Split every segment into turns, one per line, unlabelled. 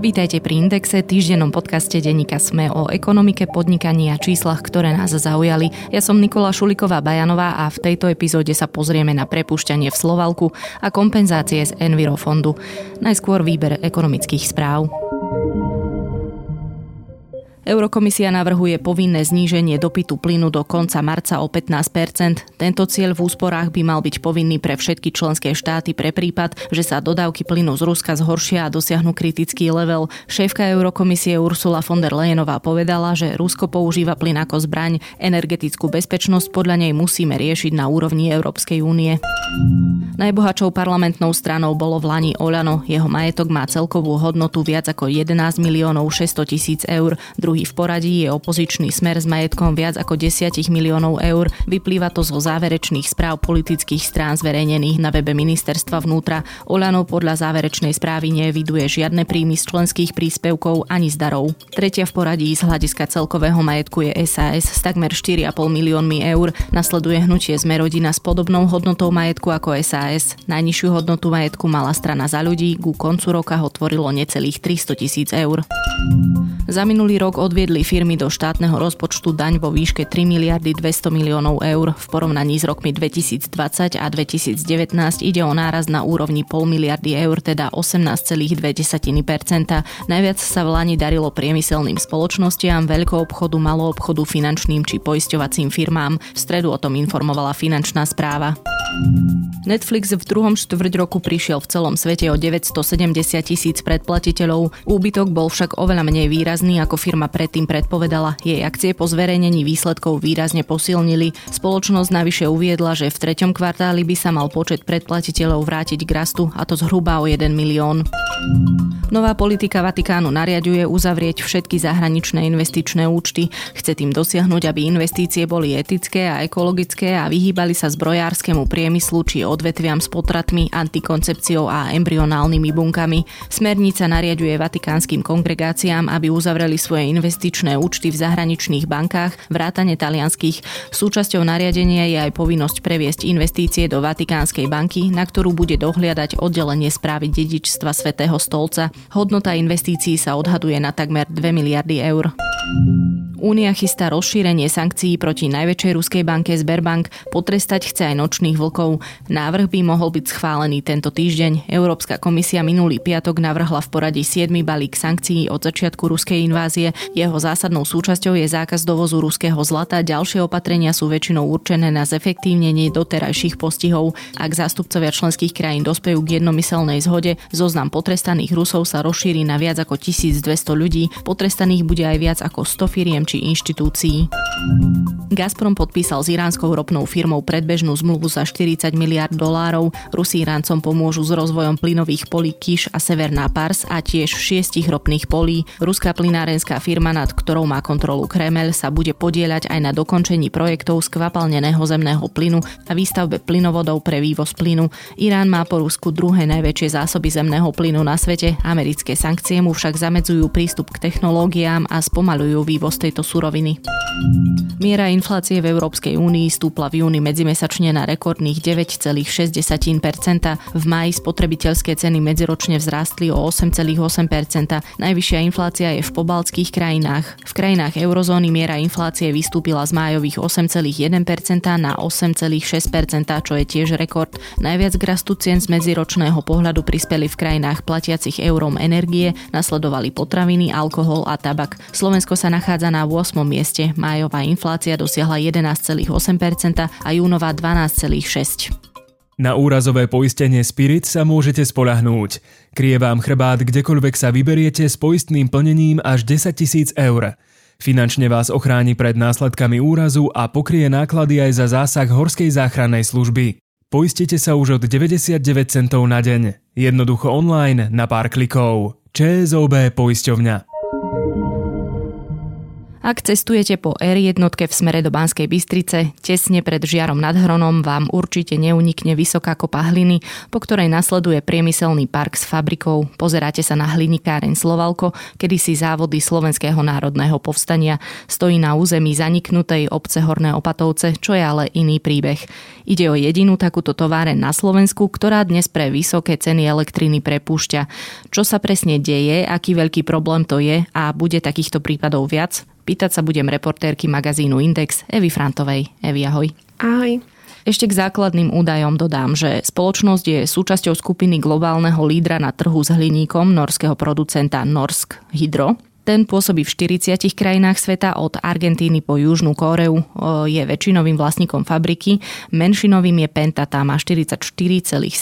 Vítajte pri Indexe, týždennom podcaste denníka Sme o ekonomike, podnikaní a číslach, ktoré nás zaujali. Ja som Nikola Šuliková Bajanová a v tejto epizóde sa pozrieme na prepušťanie v Slovalku a kompenzácie z Envirofondu. Najskôr výber ekonomických správ. Eurokomisia navrhuje povinné zníženie dopytu plynu do konca marca o 15% Tento cieľ v úsporách by mal byť povinný pre všetky členské štáty pre prípad, že sa dodávky plynu z Ruska zhoršia a dosiahnu kritický level. Šéfka Eurokomisie Ursula von der Leyenová povedala, že Rusko používa plyn ako zbraň. Energetickú bezpečnosť podľa nej musíme riešiť na úrovni Európskej únie. Najbohatšou parlamentnou stranou bolo v Lani Oľano. Jeho majetok má celkovú hodnotu viac ako 11 miliónov 600 tisíc eur. Druhý Druhý v poradí je opozičný smer s majetkom viac ako 10 miliónov eur. Vyplýva to zo záverečných správ politických strán zverejnených na webe ministerstva vnútra. Olano podľa záverečnej správy neviduje žiadne príjmy z členských príspevkov ani z darov. Tretia v poradí z hľadiska celkového majetku je SAS s takmer 4,5 miliónmi eur. Nasleduje hnutie Sme rodina s podobnou hodnotou majetku ako SAS. Najnižšiu hodnotu majetku mala strana za ľudí, ku koncu roka ho tvorilo necelých 300 tisíc eur. Za minulý rok odviedli firmy do štátneho rozpočtu daň vo výške 3 miliardy 200 miliónov eur. V porovnaní s rokmi 2020 a 2019 ide o náraz na úrovni pol miliardy eur, teda 18,2%. Najviac sa v Lani darilo priemyselným spoločnostiam, veľkoobchodu, maloobchodu, finančným či poisťovacím firmám. V stredu o tom informovala finančná správa. Netflix v druhom štvrť roku prišiel v celom svete o 970 tisíc predplatiteľov. Úbytok bol však oveľa menej výrazný, ako firma predtým predpovedala. Jej akcie po zverejnení výsledkov výrazne posilnili. Spoločnosť navyše uviedla, že v treťom kvartáli by sa mal počet predplatiteľov vrátiť k rastu, a to zhruba o 1 milión. Nová politika Vatikánu nariaduje uzavrieť všetky zahraničné investičné účty. Chce tým dosiahnuť, aby investície boli etické a ekologické a vyhýbali sa zbrojárskému priemyslu či odvetviam s potratmi, antikoncepciou a embryonálnymi bunkami. Smernica nariaduje vatikánskym kongregáciám, aby uzavreli svoje investičné účty v zahraničných bankách, vrátane talianských. Súčasťou nariadenia je aj povinnosť previesť investície do Vatikánskej banky, na ktorú bude dohliadať oddelenie správy dedičstva svätého stolca. Hodnota investícií sa odhaduje na takmer 2 miliardy eur. Únia chystá rozšírenie sankcií proti najväčšej ruskej banke Sberbank, potrestať chce aj nočných vlkov. Návrh by mohol byť schválený tento týždeň. Európska komisia minulý piatok navrhla v poradí 7. balík sankcií od začiatku ruskej invázie. Jeho zásadnou súčasťou je zákaz dovozu ruského zlata. Ďalšie opatrenia sú väčšinou určené na zefektívnenie doterajších postihov. Ak zástupcovia členských krajín dospejú k jednomyselnej zhode, zoznam potrestaných Rusov sa rozšíri na viac ako 1200 ľudí. Potrestaných bude aj viac ako 100 firiem či inštitúcií. Gazprom podpísal s iránskou ropnou firmou predbežnú zmluvu za 40 miliard dolárov. Rusi Iráncom pomôžu s rozvojom plynových polí Kiš a Severná Pars a tiež šiestich ropných polí. Ruská plynárenská firma, nad ktorou má kontrolu Kremel, sa bude podieľať aj na dokončení projektov skvapalneného zemného plynu a výstavbe plynovodov pre vývoz plynu. Irán má po Rusku druhé najväčšie zásoby zemného plynu na svete. Americké sankcie mu však zamedzujú prístup k technológiám a spomalujú vývoz tejto tejto suroviny. Miera inflácie v Európskej únii stúpla v júni medzimesačne na rekordných 9,6%. V máji spotrebiteľské ceny medziročne vzrástli o 8,8%. Najvyššia inflácia je v pobaltských krajinách. V krajinách eurozóny miera inflácie vystúpila z májových 8,1% na 8,6%, čo je tiež rekord. Najviac k rastu cien z medziročného pohľadu prispeli v krajinách platiacich eurom energie, nasledovali potraviny, alkohol a tabak. Slovensko sa nachádza na 8. mieste. Májová inflácia dosiahla 11,8% a júnová 12,6%.
Na úrazové poistenie Spirit sa môžete spolahnúť. Krie vám chrbát kdekoľvek sa vyberiete s poistným plnením až 10 tisíc eur. Finančne vás ochráni pred následkami úrazu a pokrie náklady aj za zásah Horskej záchrannej služby. Poistite sa už od 99 centov na deň. Jednoducho online na pár klikov. ČSOB poisťovňa.
Ak cestujete po R1 v smere do Banskej Bystrice, tesne pred Žiarom nad Hronom vám určite neunikne vysoká kopa hliny, po ktorej nasleduje priemyselný park s fabrikou. Pozeráte sa na hlinikáreň Slovalko, kedysi závody Slovenského národného povstania. Stojí na území zaniknutej obce Horné Opatovce, čo je ale iný príbeh. Ide o jedinú takúto továren na Slovensku, ktorá dnes pre vysoké ceny elektriny prepúšťa. Čo sa presne deje, aký veľký problém to je a bude takýchto prípadov viac? Pýtať sa budem reportérky magazínu Index Evy Frantovej. Evy, ahoj.
Ahoj.
Ešte k základným údajom dodám, že spoločnosť je súčasťou skupiny globálneho lídra na trhu s hliníkom norského producenta Norsk Hydro. Ten pôsobí v 40 krajinách sveta od Argentíny po Južnú Kóreu, je väčšinovým vlastníkom fabriky, menšinovým je Penta, tá má 44,7%.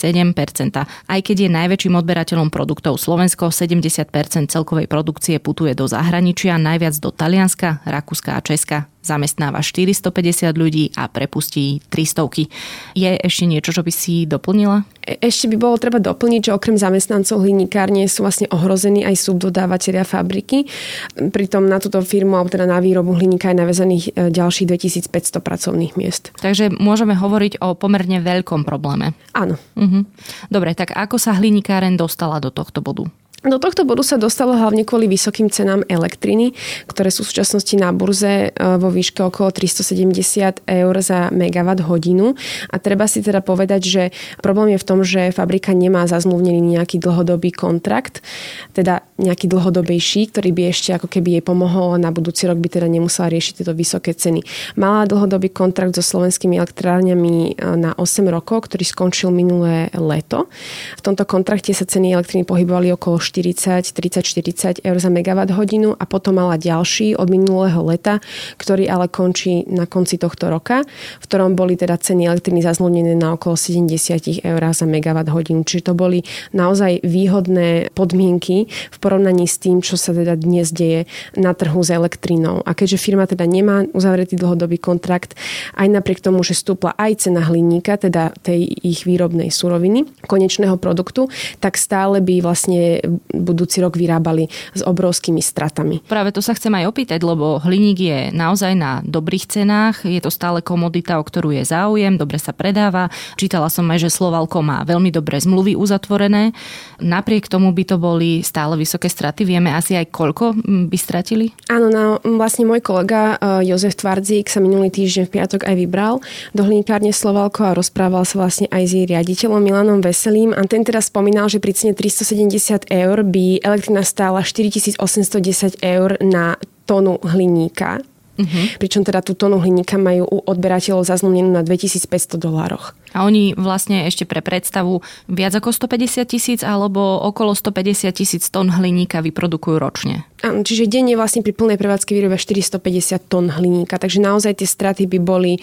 Aj keď je najväčším odberateľom produktov Slovensko, 70% celkovej produkcie putuje do zahraničia, najviac do Talianska, Rakúska a Česka zamestnáva 450 ľudí a prepustí 300. Je ešte niečo, čo by si doplnila?
E, ešte by bolo treba doplniť, že okrem zamestnancov hliníkárne sú vlastne ohrození aj subdodávateľia fabriky. Pritom na túto firmu, alebo teda na výrobu hliníka je navezených e, ďalších 2500 pracovných miest.
Takže môžeme hovoriť o pomerne veľkom probléme.
Áno.
Uh-huh. Dobre, tak ako sa hliníkáren dostala do tohto bodu?
Do tohto bodu sa dostalo hlavne kvôli vysokým cenám elektriny, ktoré sú v súčasnosti na burze e, vo výške okolo 370 eur za megawatt hodinu. A treba si teda povedať, že problém je v tom, že fabrika nemá zazmluvnený nejaký dlhodobý kontrakt, teda nejaký dlhodobejší, ktorý by ešte ako keby jej pomohol na budúci rok by teda nemusela riešiť tieto vysoké ceny. Mala dlhodobý kontrakt so slovenskými elektrárňami e, na 8 rokov, ktorý skončil minulé leto. V tomto kontrakte sa ceny elektriny pohybovali okolo 40, 30, 40 eur za megawatt hodinu a potom mala ďalší od minulého leta, ktorý ale končí na konci tohto roka, v ktorom boli teda ceny elektriny zazlodnené na okolo 70 eur za megawatt hodinu. Čiže to boli naozaj výhodné podmienky v porovnaní s tým, čo sa teda dnes deje na trhu s elektrinou. A keďže firma teda nemá uzavretý dlhodobý kontrakt, aj napriek tomu, že stúpla aj cena hliníka, teda tej ich výrobnej suroviny, konečného produktu, tak stále by vlastne budúci rok vyrábali s obrovskými stratami.
Práve to sa chcem aj opýtať, lebo hliník je naozaj na dobrých cenách, je to stále komodita, o ktorú je záujem, dobre sa predáva. Čítala som aj, že Slovalko má veľmi dobré zmluvy uzatvorené. Napriek tomu by to boli stále vysoké straty. Vieme asi aj koľko by stratili?
Áno, no, vlastne môj kolega e, Jozef Tvardzík sa minulý týždeň v piatok aj vybral do hliníkárne Slovalko a rozprával sa vlastne aj s jej riaditeľom Milanom Veselým a ten teda spomínal, že pri cene 370 eur eur by elektrina stála 4810 eur na tónu hliníka. Uh-huh. Pričom teda tú tónu hliníka majú u odberateľov zazmluvnenú na 2500 dolároch.
A oni vlastne ešte pre predstavu viac ako 150 tisíc alebo okolo 150 tisíc tón hliníka vyprodukujú ročne.
Áno, čiže denne vlastne pri plnej prevádzke vyrobe 450 tón hliníka, takže naozaj tie straty by boli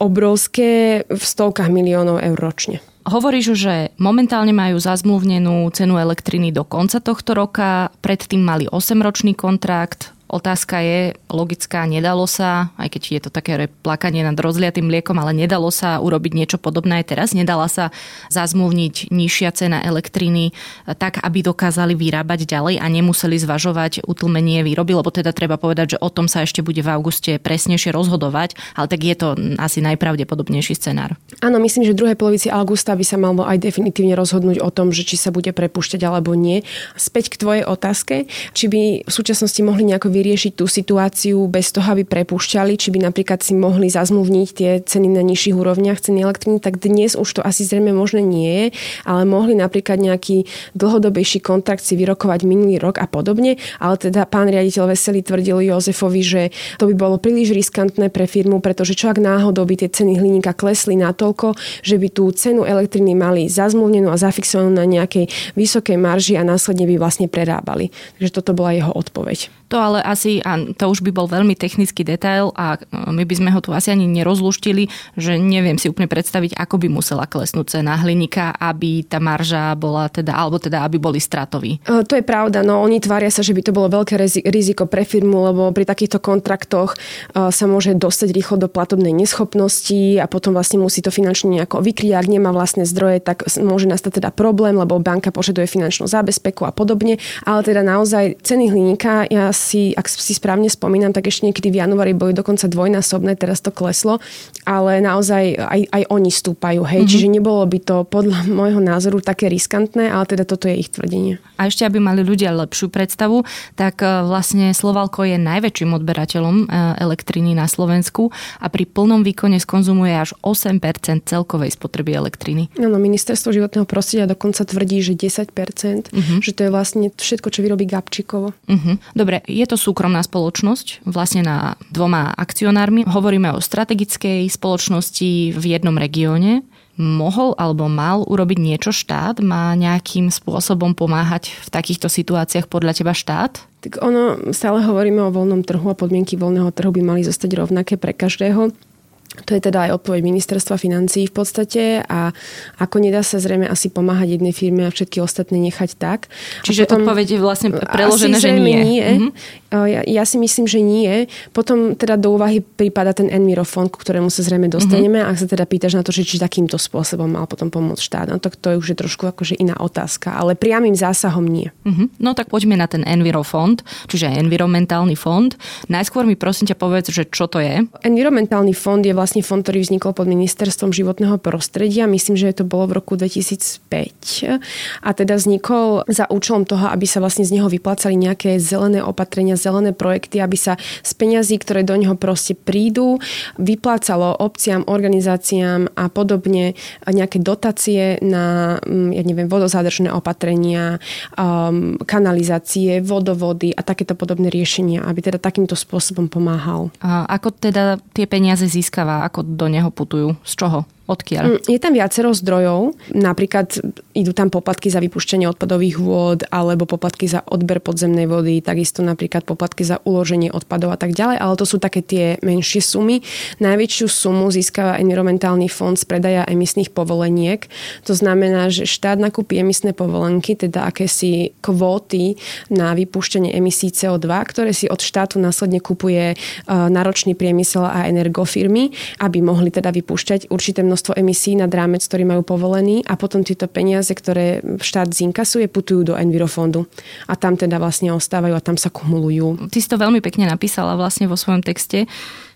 obrovské v stovkách miliónov eur ročne.
Hovoríš, že momentálne majú zazmluvnenú cenu elektriny do konca tohto roka, predtým mali 8-ročný kontrakt, Otázka je logická, nedalo sa, aj keď je to také plakanie nad rozliatým mliekom, ale nedalo sa urobiť niečo podobné aj teraz. Nedala sa zazmluvniť nižšia cena elektriny tak, aby dokázali vyrábať ďalej a nemuseli zvažovať utlmenie výroby, lebo teda treba povedať, že o tom sa ešte bude v auguste presnejšie rozhodovať, ale tak je to asi najpravdepodobnejší scenár.
Áno, myslím, že v druhej polovici augusta by sa malo aj definitívne rozhodnúť o tom, že či sa bude prepúšťať alebo nie. Späť k tvojej otázke, či by v súčasnosti mohli nejako vyriešiť tú situáciu bez toho, aby prepúšťali, či by napríklad si mohli zazmluvniť tie ceny na nižších úrovniach ceny elektriny, tak dnes už to asi zrejme možné nie je, ale mohli napríklad nejaký dlhodobejší kontrakt si vyrokovať minulý rok a podobne, ale teda pán riaditeľ Veselý tvrdil Jozefovi, že to by bolo príliš riskantné pre firmu, pretože čo ak náhodou by tie ceny hliníka klesli natoľko, že by tú cenu elektriny mali zazmluvnenú a zafixovanú na nejakej vysokej marži a následne by vlastne prerábali. Takže toto bola jeho odpoveď.
To ale asi, a to už by bol veľmi technický detail a my by sme ho tu asi ani nerozluštili, že neviem si úplne predstaviť, ako by musela klesnúť cena hliníka, aby tá marža bola teda, alebo teda, aby boli stratoví.
E, to je pravda, no oni tvária sa, že by to bolo veľké riziko pre firmu, lebo pri takýchto kontraktoch e, sa môže dostať rýchlo do platobnej neschopnosti a potom vlastne musí to finančne nejako vykryť. Ak nemá vlastné zdroje, tak môže nastať teda problém, lebo banka požaduje finančnú zábezpeku a podobne. Ale teda naozaj ceny hliníka, ja asi, ak si správne spomínam, tak ešte niekedy v januári boli dokonca dvojnásobné, teraz to kleslo, ale naozaj aj, aj oni stúpajú. Hej? Mm-hmm. Čiže nebolo by to podľa môjho názoru také riskantné, ale teda toto je ich tvrdenie.
A ešte, aby mali ľudia lepšiu predstavu, tak e, vlastne Slovalko je najväčším odberateľom e, elektriny na Slovensku a pri plnom výkone skonzumuje až 8% celkovej spotreby elektriny.
Áno, ministerstvo životného prostredia dokonca tvrdí, že 10%, uh-huh. že to je vlastne všetko, čo vyrobí Gabčíkovo.
Uh-huh. Dobre, je to súkromná spoločnosť, vlastne na dvoma akcionármi. Hovoríme o strategickej spoločnosti v jednom regióne mohol alebo mal urobiť niečo štát? Má nejakým spôsobom pomáhať v takýchto situáciách podľa teba štát?
Tak ono, stále hovoríme o voľnom trhu a podmienky voľného trhu by mali zostať rovnaké pre každého. To je teda aj odpoveď ministerstva financí v podstate a ako nedá sa zrejme asi pomáhať jednej firme a všetky ostatné nechať tak.
Čiže odpoveď je vlastne preložené, že nie. nie.
Mm-hmm. Ja, ja si myslím, že nie. Potom teda do úvahy prípada ten Envirofond, k ktorému sa zrejme dostaneme. Mm-hmm. Ak sa teda pýtaš na to, že či takýmto spôsobom mal potom pomôcť štát, no to, to je už je trošku akože iná otázka. Ale priamým zásahom nie.
Mm-hmm. No tak poďme na ten Envirofond, čiže environmentálny fond. Najskôr mi prosím ťa povedz, že čo to je.
Environmentálny fond je vlastne fond, ktorý vznikol pod ministerstvom životného prostredia. Myslím, že to bolo v roku 2005. A teda vznikol za účelom toho, aby sa vlastne z neho vyplácali nejaké zelené opatrenia, zelené projekty, aby sa z peňazí, ktoré do neho proste prídu, vyplácalo obciam, organizáciám a podobne nejaké dotácie na, mm, ja neviem, vodozádržné opatrenia, um, kanalizácie, vodovody a takéto podobné riešenia, aby teda takýmto spôsobom pomáhal.
A ako teda tie peniaze získava? Ako do neho putujú? Z čoho? Odkiaľ? Mm,
je tam viacero zdrojov. Napríklad idú tam poplatky za vypuštenie odpadových vôd alebo poplatky za odber podzemnej vody, takisto napríklad poplatky za uloženie odpadov a tak ďalej, ale to sú také tie menšie sumy. Najväčšiu sumu získava environmentálny fond z predaja emisných povoleniek. To znamená, že štát nakúpi emisné povolenky, teda akési kvóty na vypúšťanie emisí CO2, ktoré si od štátu následne kupuje e, náročný priemysel a energofirmy, aby mohli teda vypúšťať určité množstvo množstvo emisí nad rámec, ktorý majú povolený a potom tieto peniaze, ktoré štát zinkasuje, putujú do Envirofondu. A tam teda vlastne ostávajú a tam sa kumulujú.
Ty si to veľmi pekne napísala vlastne vo svojom texte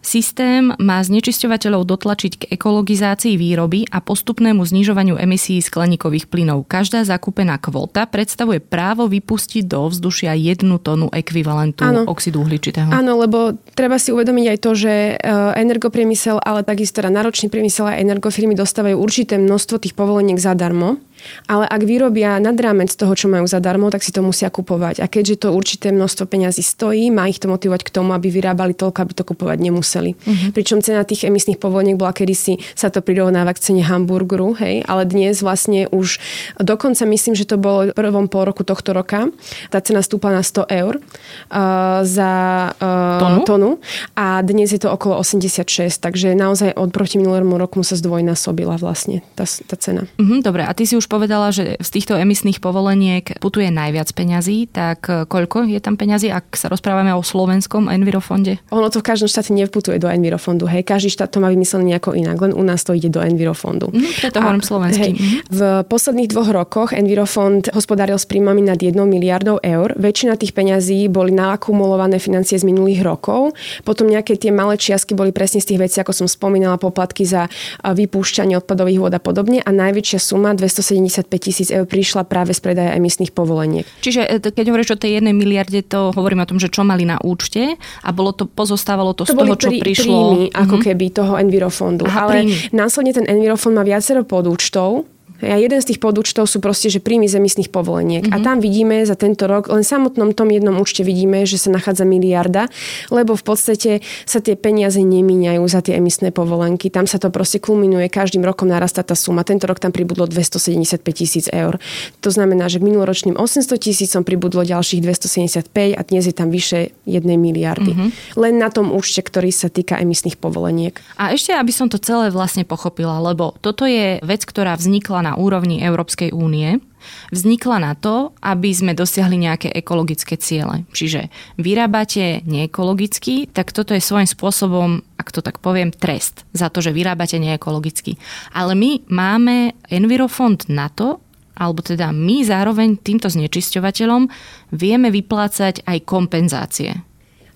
Systém má znečisťovateľov dotlačiť k ekologizácii výroby a postupnému znižovaniu emisí skleníkových plynov. Každá zakúpená kvóta predstavuje právo vypustiť do vzdušia jednu tonu ekvivalentu ano. oxidu uhličitého.
Áno, lebo treba si uvedomiť aj to, že e, energopriemysel, ale takisto teda náročný priemysel a energofirmy dostávajú určité množstvo tých povoleniek zadarmo ale ak vyrobia nad rámec toho, čo majú zadarmo, tak si to musia kupovať. A keďže to určité množstvo peňazí stojí, má ich to motivovať k tomu, aby vyrábali toľko, aby to kupovať nemuseli. Uh-huh. Pričom cena tých emisných povoleniek bola kedysi, sa to prirovnáva k cene hamburgeru, hej, ale dnes vlastne už dokonca myslím, že to bolo v prvom pol roku tohto roka, tá cena stúpla na 100 eur uh, za uh, tonu? tonu a dnes je to okolo 86, takže naozaj od proti minulému roku sa zdvojnásobila vlastne tá, tá cena.
Uh-huh, dobre, a ty si už povedala, že z týchto emisných povoleniek putuje najviac peňazí, tak e, koľko je tam peňazí, ak sa rozprávame o slovenskom Envirofonde?
Ono to v každom štáte nevputuje do Envirofondu. Hej, každý štát to má vymyslené nejako inak, len u nás to ide do Envirofondu.
Mm, preto hovorím slovenský. Hej,
mhm. v posledných dvoch rokoch Envirofond hospodáril s príjmami nad 1 miliardou eur. Väčšina tých peňazí boli naakumulované financie z minulých rokov. Potom nejaké tie malé čiastky boli presne z tých vecí, ako som spomínala, poplatky za vypúšťanie odpadových vôd a podobne. A najväčšia suma 270 75 tisíc eur prišla práve z predaja emisných povoleniek.
Čiže e, keď hovoríš o tej jednej miliarde, to hovoríme o tom, že čo mali na účte a bolo to, pozostávalo to, to z toho, čo prí, prišlo.
Príjmy, ako mm-hmm. keby toho Envirofondu. Aha, Ale príjmy. následne ten Envirofond má viacero podúčtov, a jeden z tých podúčtov sú proste, že príjmy z emisných povoleniek. Mm-hmm. A mhm. tam vidíme za tento rok, len samotnom tom jednom účte vidíme, že sa nachádza miliarda, lebo v podstate sa tie peniaze nemíňajú za tie emisné povolenky. Tam sa to proste kulminuje, každým rokom narastá tá suma. Tento rok tam pribudlo 275 tisíc eur. To znamená, že k minuloročným 800 tisícom pribudlo ďalších 275 a dnes je tam vyše 1 miliardy. Mm-hmm. Len na tom účte, ktorý sa týka emisných povoleniek.
A ešte, aby som to celé vlastne pochopila, lebo toto je vec, ktorá vznikla na úrovni Európskej únie vznikla na to, aby sme dosiahli nejaké ekologické ciele. Čiže vyrábate neekologicky, tak toto je svojím spôsobom, ak to tak poviem, trest za to, že vyrábate neekologicky. Ale my máme Envirofond na to, alebo teda my zároveň týmto znečisťovateľom vieme vyplácať aj kompenzácie.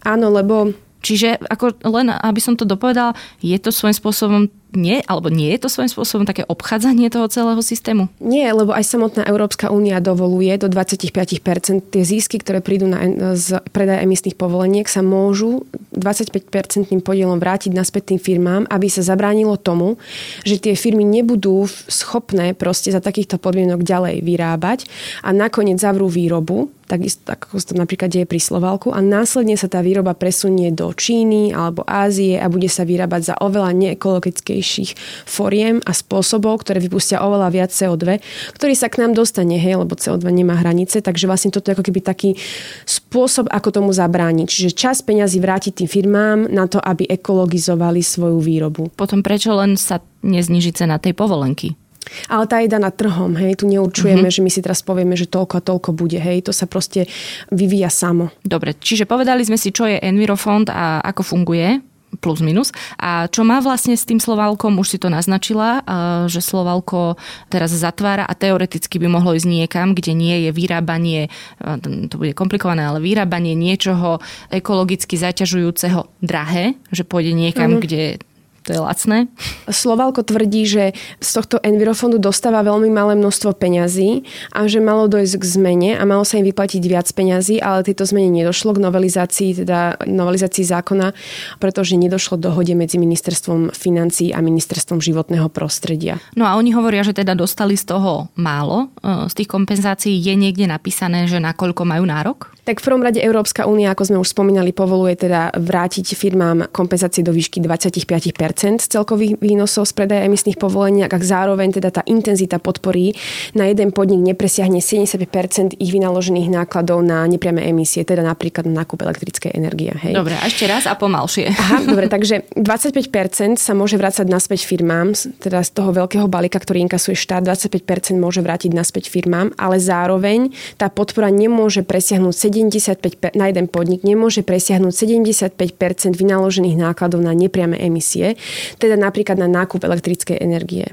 Áno, lebo
Čiže ako len, aby som to dopovedal, je to svojím spôsobom nie, alebo nie je to svojím spôsobom také obchádzanie toho celého systému?
Nie, lebo aj samotná Európska únia dovoluje do 25% tie zisky, ktoré prídu na, z predaja emisných povoleniek, sa môžu 25% podielom vrátiť naspäť tým firmám, aby sa zabránilo tomu, že tie firmy nebudú schopné proste za takýchto podmienok ďalej vyrábať a nakoniec zavrú výrobu, takisto tak ako to napríklad deje pri Slovalku a následne sa tá výroba presunie do Číny alebo Ázie a bude sa vyrábať za oveľa neekologickejších foriem a spôsobov, ktoré vypustia oveľa viac CO2, ktorý sa k nám dostane, hej, lebo CO2 nemá hranice, takže vlastne toto je ako keby taký spôsob, ako tomu zabrániť. Čiže čas peňazí vrátiť tým firmám na to, aby ekologizovali svoju výrobu.
Potom prečo len sa nezniží cena tej povolenky?
Ale tá je daná trhom, hej, tu neurčujeme, mm-hmm. že my si teraz povieme, že toľko a toľko bude, hej, to sa proste vyvíja samo.
Dobre, čiže povedali sme si, čo je Envirofond a ako funguje plus minus. A čo má vlastne s tým Slovalkom, už si to naznačila, že Slovalko teraz zatvára a teoreticky by mohlo ísť niekam, kde nie je vyrábanie, to bude komplikované, ale vyrábanie niečoho ekologicky zaťažujúceho drahé, že pôjde niekam, mm. kde to je lacné.
Slovalko tvrdí, že z tohto Envirofondu dostáva veľmi malé množstvo peňazí a že malo dojsť k zmene a malo sa im vyplatiť viac peňazí, ale tieto zmene nedošlo k novelizácii, teda novelizácii zákona, pretože nedošlo dohode medzi ministerstvom financí a ministerstvom životného prostredia.
No a oni hovoria, že teda dostali z toho málo. E, z tých kompenzácií je niekde napísané, že nakoľko majú nárok?
Tak v prvom rade Európska únia, ako sme už spomínali, povoluje teda vrátiť firmám kompenzácie do výšky 25 z celkových výnosov z predaja emisných povolení, ak zároveň teda tá intenzita podpory na jeden podnik nepresiahne 75% ich vynaložených nákladov na nepriame emisie, teda napríklad na nákup elektrickej energie. Hej.
Dobre, a ešte raz a pomalšie.
Aha, dobre, takže 25% sa môže vrácať naspäť firmám, teda z toho veľkého balíka, ktorý inkasuje štát, 25% môže vrátiť naspäť firmám, ale zároveň tá podpora nemôže presiahnuť 75, na jeden podnik nemôže presiahnuť 75% vynaložených nákladov na nepriame emisie, teda napríklad na nákup elektrickej energie.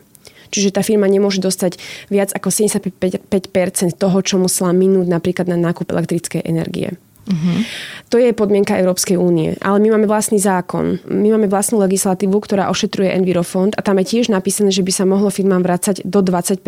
Čiže tá firma nemôže dostať viac ako 75% toho, čo musela minúť napríklad na nákup elektrickej energie. Uh-huh. To je podmienka Európskej únie. Ale my máme vlastný zákon. My máme vlastnú legislatívu, ktorá ošetruje Envirofond a tam je tiež napísané, že by sa mohlo firmám vrácať do 25%,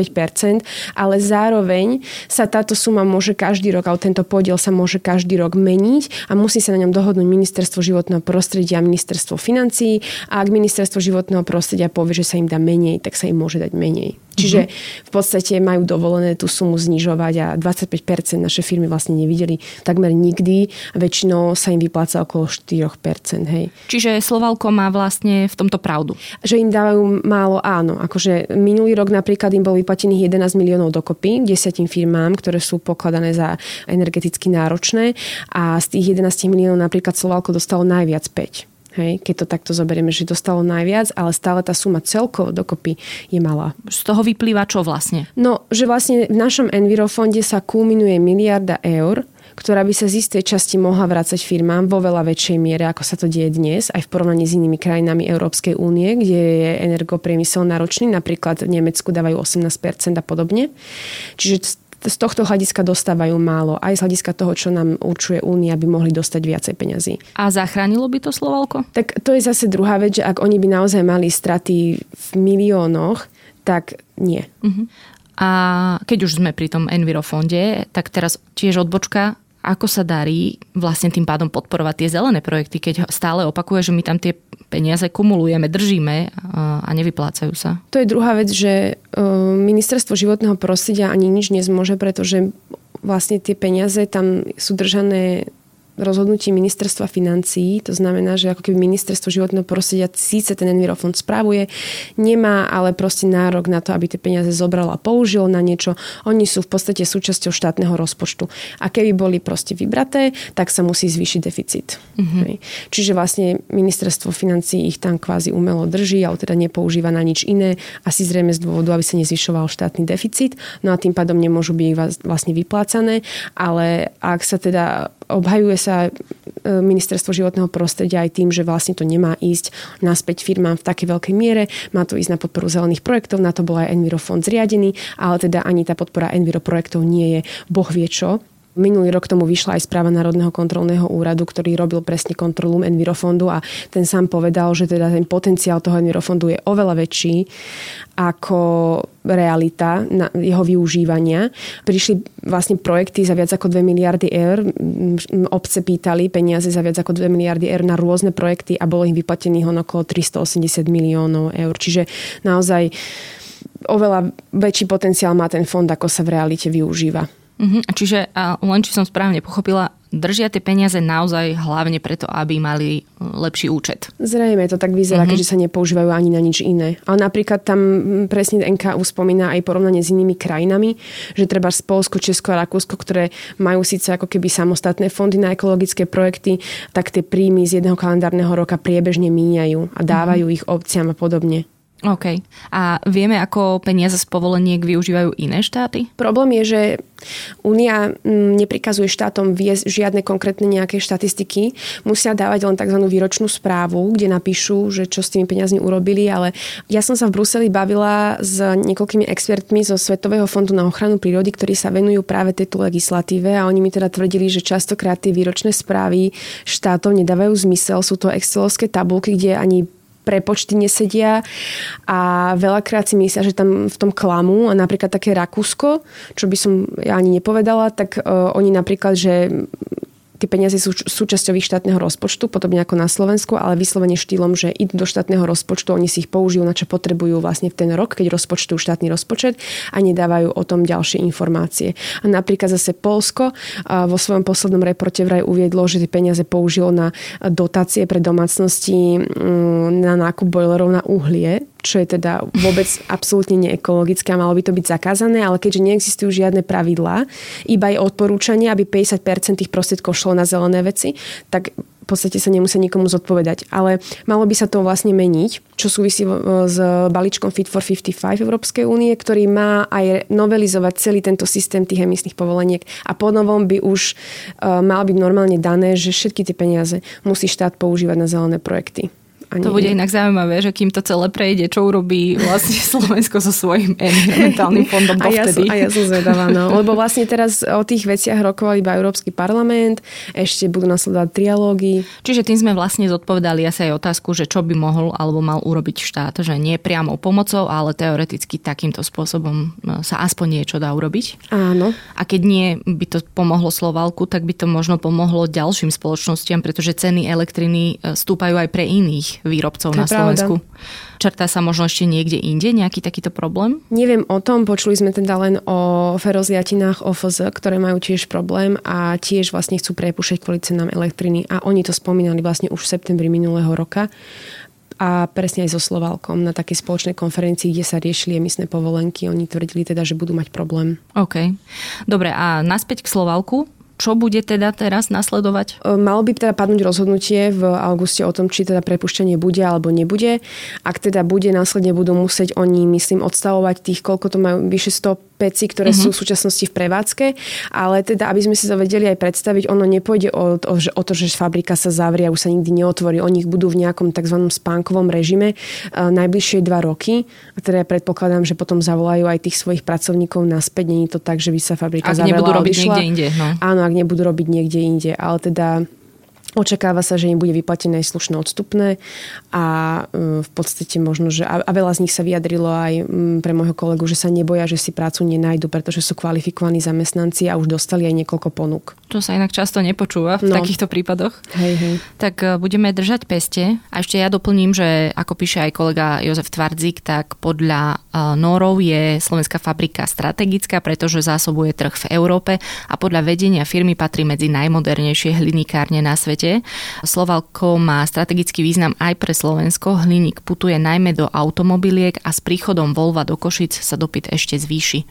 ale zároveň sa táto suma môže každý rok, ale tento podiel sa môže každý rok meniť a musí sa na ňom dohodnúť ministerstvo životného prostredia a ministerstvo financií a ak ministerstvo životného prostredia povie, že sa im dá menej, tak sa im môže dať menej. Čiže v podstate majú dovolené tú sumu znižovať a 25% naše firmy vlastne nevideli takmer nikdy a väčšinou sa im vypláca okolo 4%. Hej.
Čiže Slovalko má vlastne v tomto pravdu.
Že im dávajú málo áno. Akože minulý rok napríklad im bol vyplatených 11 miliónov dokopy desiatim firmám, ktoré sú pokladané za energeticky náročné a z tých 11 miliónov napríklad Slovalko dostalo najviac 5. Hej, keď to takto zoberieme, že dostalo najviac, ale stále tá suma celkovo dokopy je malá.
Z toho vyplýva čo vlastne?
No, že vlastne v našom Envirofonde sa kulminuje miliarda eur, ktorá by sa z istej časti mohla vrácať firmám vo veľa väčšej miere, ako sa to deje dnes, aj v porovnaní s inými krajinami Európskej únie, kde je energopriemysel náročný, napríklad v Nemecku dávajú 18% a podobne. Čiže z tohto hľadiska dostávajú málo. Aj z hľadiska toho, čo nám určuje Únia, by mohli dostať viacej peňazí.
A zachránilo by to Slovalko?
Tak to je zase druhá vec, že ak oni by naozaj mali straty v miliónoch, tak nie. Uh-huh.
A keď už sme pri tom Envirofonde, tak teraz tiež odbočka ako sa darí vlastne tým pádom podporovať tie zelené projekty, keď stále opakuje, že my tam tie peniaze kumulujeme, držíme a nevyplácajú sa.
To je druhá vec, že e, ministerstvo životného prostredia ani nič nezmôže, pretože vlastne tie peniaze tam sú držané rozhodnutí ministerstva financií. To znamená, že ako keby ministerstvo životného prostredia síce ten Envirofond správuje, nemá ale proste nárok na to, aby tie peniaze zobral a použil na niečo. Oni sú v podstate súčasťou štátneho rozpočtu. A keby boli proste vybraté, tak sa musí zvýšiť deficit. Mm-hmm. Čiže vlastne ministerstvo financií ich tam kvázi umelo drží, ale teda nepoužíva na nič iné. Asi zrejme z dôvodu, aby sa nezvyšoval štátny deficit. No a tým pádom nemôžu byť vlastne vyplácané. Ale ak sa teda obhajuje sa ministerstvo životného prostredia aj tým, že vlastne to nemá ísť naspäť firmám v takej veľkej miere, má to ísť na podporu zelených projektov, na to bol aj Envirofond zriadený, ale teda ani tá podpora Enviro projektov nie je boh vie čo. Minulý rok tomu vyšla aj správa Národného kontrolného úradu, ktorý robil presne kontrolu Envirofondu a ten sám povedal, že teda ten potenciál toho Envirofondu je oveľa väčší ako realita na jeho využívania. Prišli vlastne projekty za viac ako 2 miliardy eur. Obce pýtali peniaze za viac ako 2 miliardy eur na rôzne projekty a bolo ich vyplatených on okolo 380 miliónov eur. Čiže naozaj oveľa väčší potenciál má ten fond, ako sa v realite využíva.
Uh-huh. Čiže a len či som správne pochopila, držia tie peniaze naozaj hlavne preto, aby mali e, lepší účet.
Zrejme to tak vyzerá, uh-huh. keďže sa nepoužívajú ani na nič iné. Ale napríklad tam presne NKU spomína aj porovnanie s inými krajinami, že treba z Polsko, Česko a Rakúsko, ktoré majú síce ako keby samostatné fondy na ekologické projekty, tak tie príjmy z jedného kalendárneho roka priebežne míňajú a dávajú uh-huh. ich obciam a podobne.
OK. A vieme, ako peniaze z povoleniek využívajú iné štáty?
Problém je, že Únia mm, neprikazuje štátom viesť žiadne konkrétne nejaké štatistiky. Musia dávať len tzv. výročnú správu, kde napíšu, že čo s tými peniazmi urobili, ale ja som sa v Bruseli bavila s niekoľkými expertmi zo Svetového fondu na ochranu prírody, ktorí sa venujú práve tejto legislatíve a oni mi teda tvrdili, že častokrát tie výročné správy štátov nedávajú zmysel. Sú to excelovské tabulky, kde ani prepočty nesedia a veľakrát si myslia, že tam v tom klamu a napríklad také Rakúsko, čo by som ja ani nepovedala, tak uh, oni napríklad, že tie peniaze sú súčasťou ich štátneho rozpočtu, podobne ako na Slovensku, ale vyslovene štýlom, že idú do štátneho rozpočtu, oni si ich použijú na čo potrebujú vlastne v ten rok, keď rozpočtujú štátny rozpočet a nedávajú o tom ďalšie informácie. A napríklad zase Polsko vo svojom poslednom reporte vraj uviedlo, že tie peniaze použilo na dotácie pre domácnosti mm, na nákup bojlerov na uhlie, čo je teda vôbec absolútne neekologické a malo by to byť zakázané, ale keďže neexistujú žiadne pravidlá, iba aj odporúčania, aby 50% tých prostriedkov šlo na zelené veci, tak v podstate sa nemusia nikomu zodpovedať. Ale malo by sa to vlastne meniť, čo súvisí s balíčkom Fit for 55 Európskej únie, ktorý má aj novelizovať celý tento systém tých emisných povoleniek a po novom by už uh, mal byť normálne dané, že všetky tie peniaze musí štát používať na zelené projekty.
Ani to bude inak zaujímavé, že kým to celé prejde, čo urobí vlastne Slovensko so svojím environmentálnym fondom
a ja, som, a ja som zvedavá, no. Lebo vlastne teraz o tých veciach rokovali iba Európsky parlament, ešte budú nasledovať trialógy.
Čiže tým sme vlastne zodpovedali asi aj otázku, že čo by mohol alebo mal urobiť štát, že nie priamo pomocou, ale teoreticky takýmto spôsobom no, sa aspoň niečo dá urobiť.
Áno.
A keď nie by to pomohlo Slovalku, tak by to možno pomohlo ďalším spoločnostiam, pretože ceny elektriny e, stúpajú aj pre iných výrobcov to na Slovensku. Čertá sa možno ešte niekde inde nejaký takýto problém?
Neviem o tom, počuli sme teda len o ferozliatinách OFZ, ktoré majú tiež problém a tiež vlastne chcú prepušťať kvôli cenám elektriny a oni to spomínali vlastne už v septembri minulého roka a presne aj so Slovalkom na takej spoločnej konferencii, kde sa riešili emisné povolenky. Oni tvrdili teda, že budú mať problém.
OK. Dobre, a naspäť k Slovalku. Čo bude teda teraz nasledovať?
E, malo by teda padnúť rozhodnutie v auguste o tom, či teda prepuštenie bude alebo nebude. Ak teda bude, následne budú musieť oni, myslím, odstavovať tých, koľko to majú, vyše 100 peci, ktoré uh-huh. sú v súčasnosti v prevádzke, ale teda, aby sme si to vedeli aj predstaviť, ono nepôjde o, o, o to, že fabrika sa zavrie a už sa nikdy neotvorí. Oni budú v nejakom tzv. spánkovom režime uh, najbližšie dva roky. A teda ja predpokladám, že potom zavolajú aj tých svojich pracovníkov naspäť. Není to tak, že by sa fabrika
ak
zavrela
nebudú robiť niekde inde. No.
Áno, ak nebudú robiť niekde inde. Ale teda Očakáva sa, že im bude vyplatené slušné odstupné a e, v podstate možno, že a veľa z nich sa vyjadrilo aj pre môjho kolegu, že sa neboja, že si prácu nenajdu, pretože sú kvalifikovaní zamestnanci a už dostali aj niekoľko ponúk.
Čo sa inak často nepočúva v no. takýchto prípadoch.
Hej, hej.
Tak e, budeme držať peste. A ešte ja doplním, že ako píše aj kolega Jozef Tvardzik, tak podľa e, Norov je slovenská fabrika strategická, pretože zásobuje trh v Európe a podľa vedenia firmy patrí medzi najmodernejšie hlinikárne na svete svete. Slovalko má strategický význam aj pre Slovensko. Hliník putuje najmä do automobiliek a s príchodom Volva do Košic sa dopyt ešte zvýši.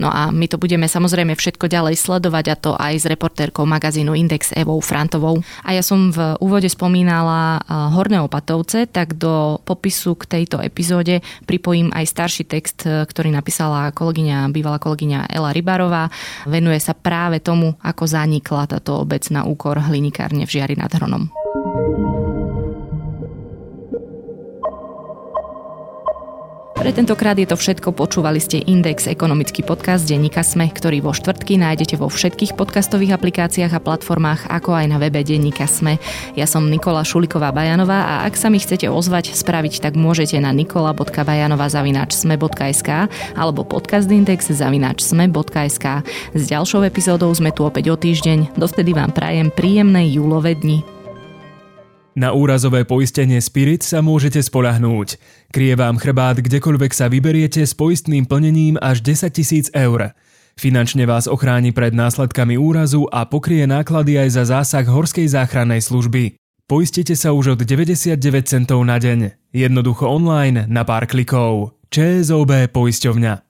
No a my to budeme samozrejme všetko ďalej sledovať a to aj s reportérkou magazínu Index Evou Frantovou. A ja som v úvode spomínala Horné opatovce, tak do popisu k tejto epizóde pripojím aj starší text, ktorý napísala kolegyňa, bývalá kolegyňa Ela Rybarová. Venuje sa práve tomu, ako zanikla táto obec na úkor hlinikárne v Žiari nad Hronom. Pre tentokrát je to všetko. Počúvali ste Index, ekonomický podcast denníka Sme, ktorý vo štvrtky nájdete vo všetkých podcastových aplikáciách a platformách, ako aj na webe denníka Sme. Ja som Nikola Šuliková Bajanová a ak sa mi chcete ozvať, spraviť tak môžete na nikola.bajanova.sme.sk alebo podcastindex.sme.sk. S ďalšou epizódou sme tu opäť o týždeň. Dovtedy vám prajem príjemné júlové dni.
Na úrazové poistenie Spirit sa môžete spolahnúť. Krie vám chrbát kdekoľvek sa vyberiete s poistným plnením až 10 tisíc eur. Finančne vás ochráni pred následkami úrazu a pokrie náklady aj za zásah Horskej záchrannej služby. Poistite sa už od 99 centov na deň. Jednoducho online na pár klikov. ČSOB poisťovňa.